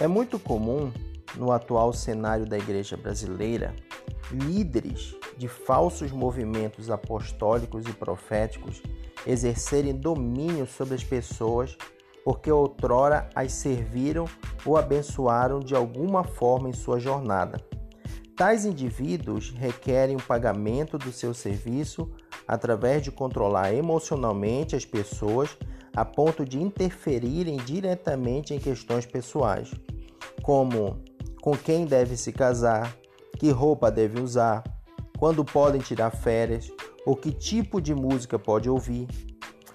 É muito comum, no atual cenário da igreja brasileira, líderes de falsos movimentos apostólicos e proféticos exercerem domínio sobre as pessoas porque outrora as serviram ou abençoaram de alguma forma em sua jornada. Tais indivíduos requerem o pagamento do seu serviço através de controlar emocionalmente as pessoas a ponto de interferirem diretamente em questões pessoais, como com quem deve se casar, que roupa deve usar, quando podem tirar férias ou que tipo de música pode ouvir.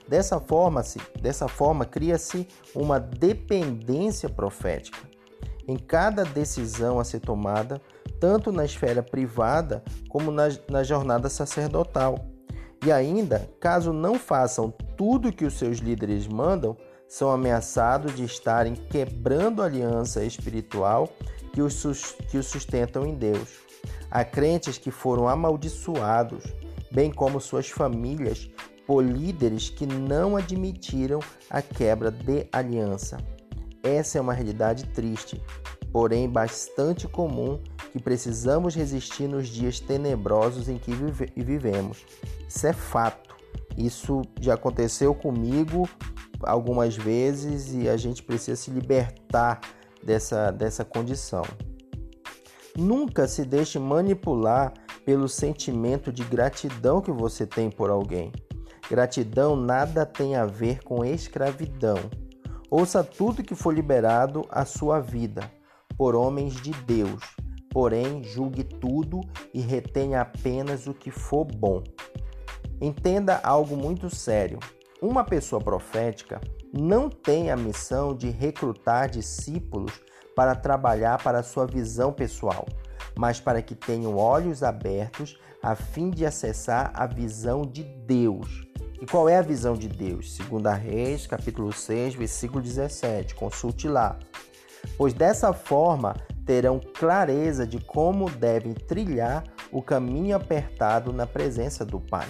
Dessa forma, -se, dessa forma cria-se uma dependência profética. Em cada decisão a ser tomada, tanto na esfera privada como na, na jornada sacerdotal. E ainda, caso não façam tudo que os seus líderes mandam, são ameaçados de estarem quebrando a aliança espiritual que os, que os sustentam em Deus. Há crentes que foram amaldiçoados, bem como suas famílias, por líderes que não admitiram a quebra de aliança. Essa é uma realidade triste, porém bastante comum que precisamos resistir nos dias tenebrosos em que vive vivemos. Isso é fato. Isso já aconteceu comigo algumas vezes e a gente precisa se libertar dessa, dessa condição. Nunca se deixe manipular pelo sentimento de gratidão que você tem por alguém. Gratidão nada tem a ver com escravidão. Ouça tudo que for liberado à sua vida por homens de Deus porém julgue tudo e retenha apenas o que for bom. Entenda algo muito sério: uma pessoa profética não tem a missão de recrutar discípulos para trabalhar para sua visão pessoal, mas para que tenham olhos abertos a fim de acessar a visão de Deus. E qual é a visão de Deus? Segunda Reis, capítulo 6, versículo 17. Consulte lá. Pois dessa forma terão clareza de como devem trilhar o caminho apertado na presença do Pai.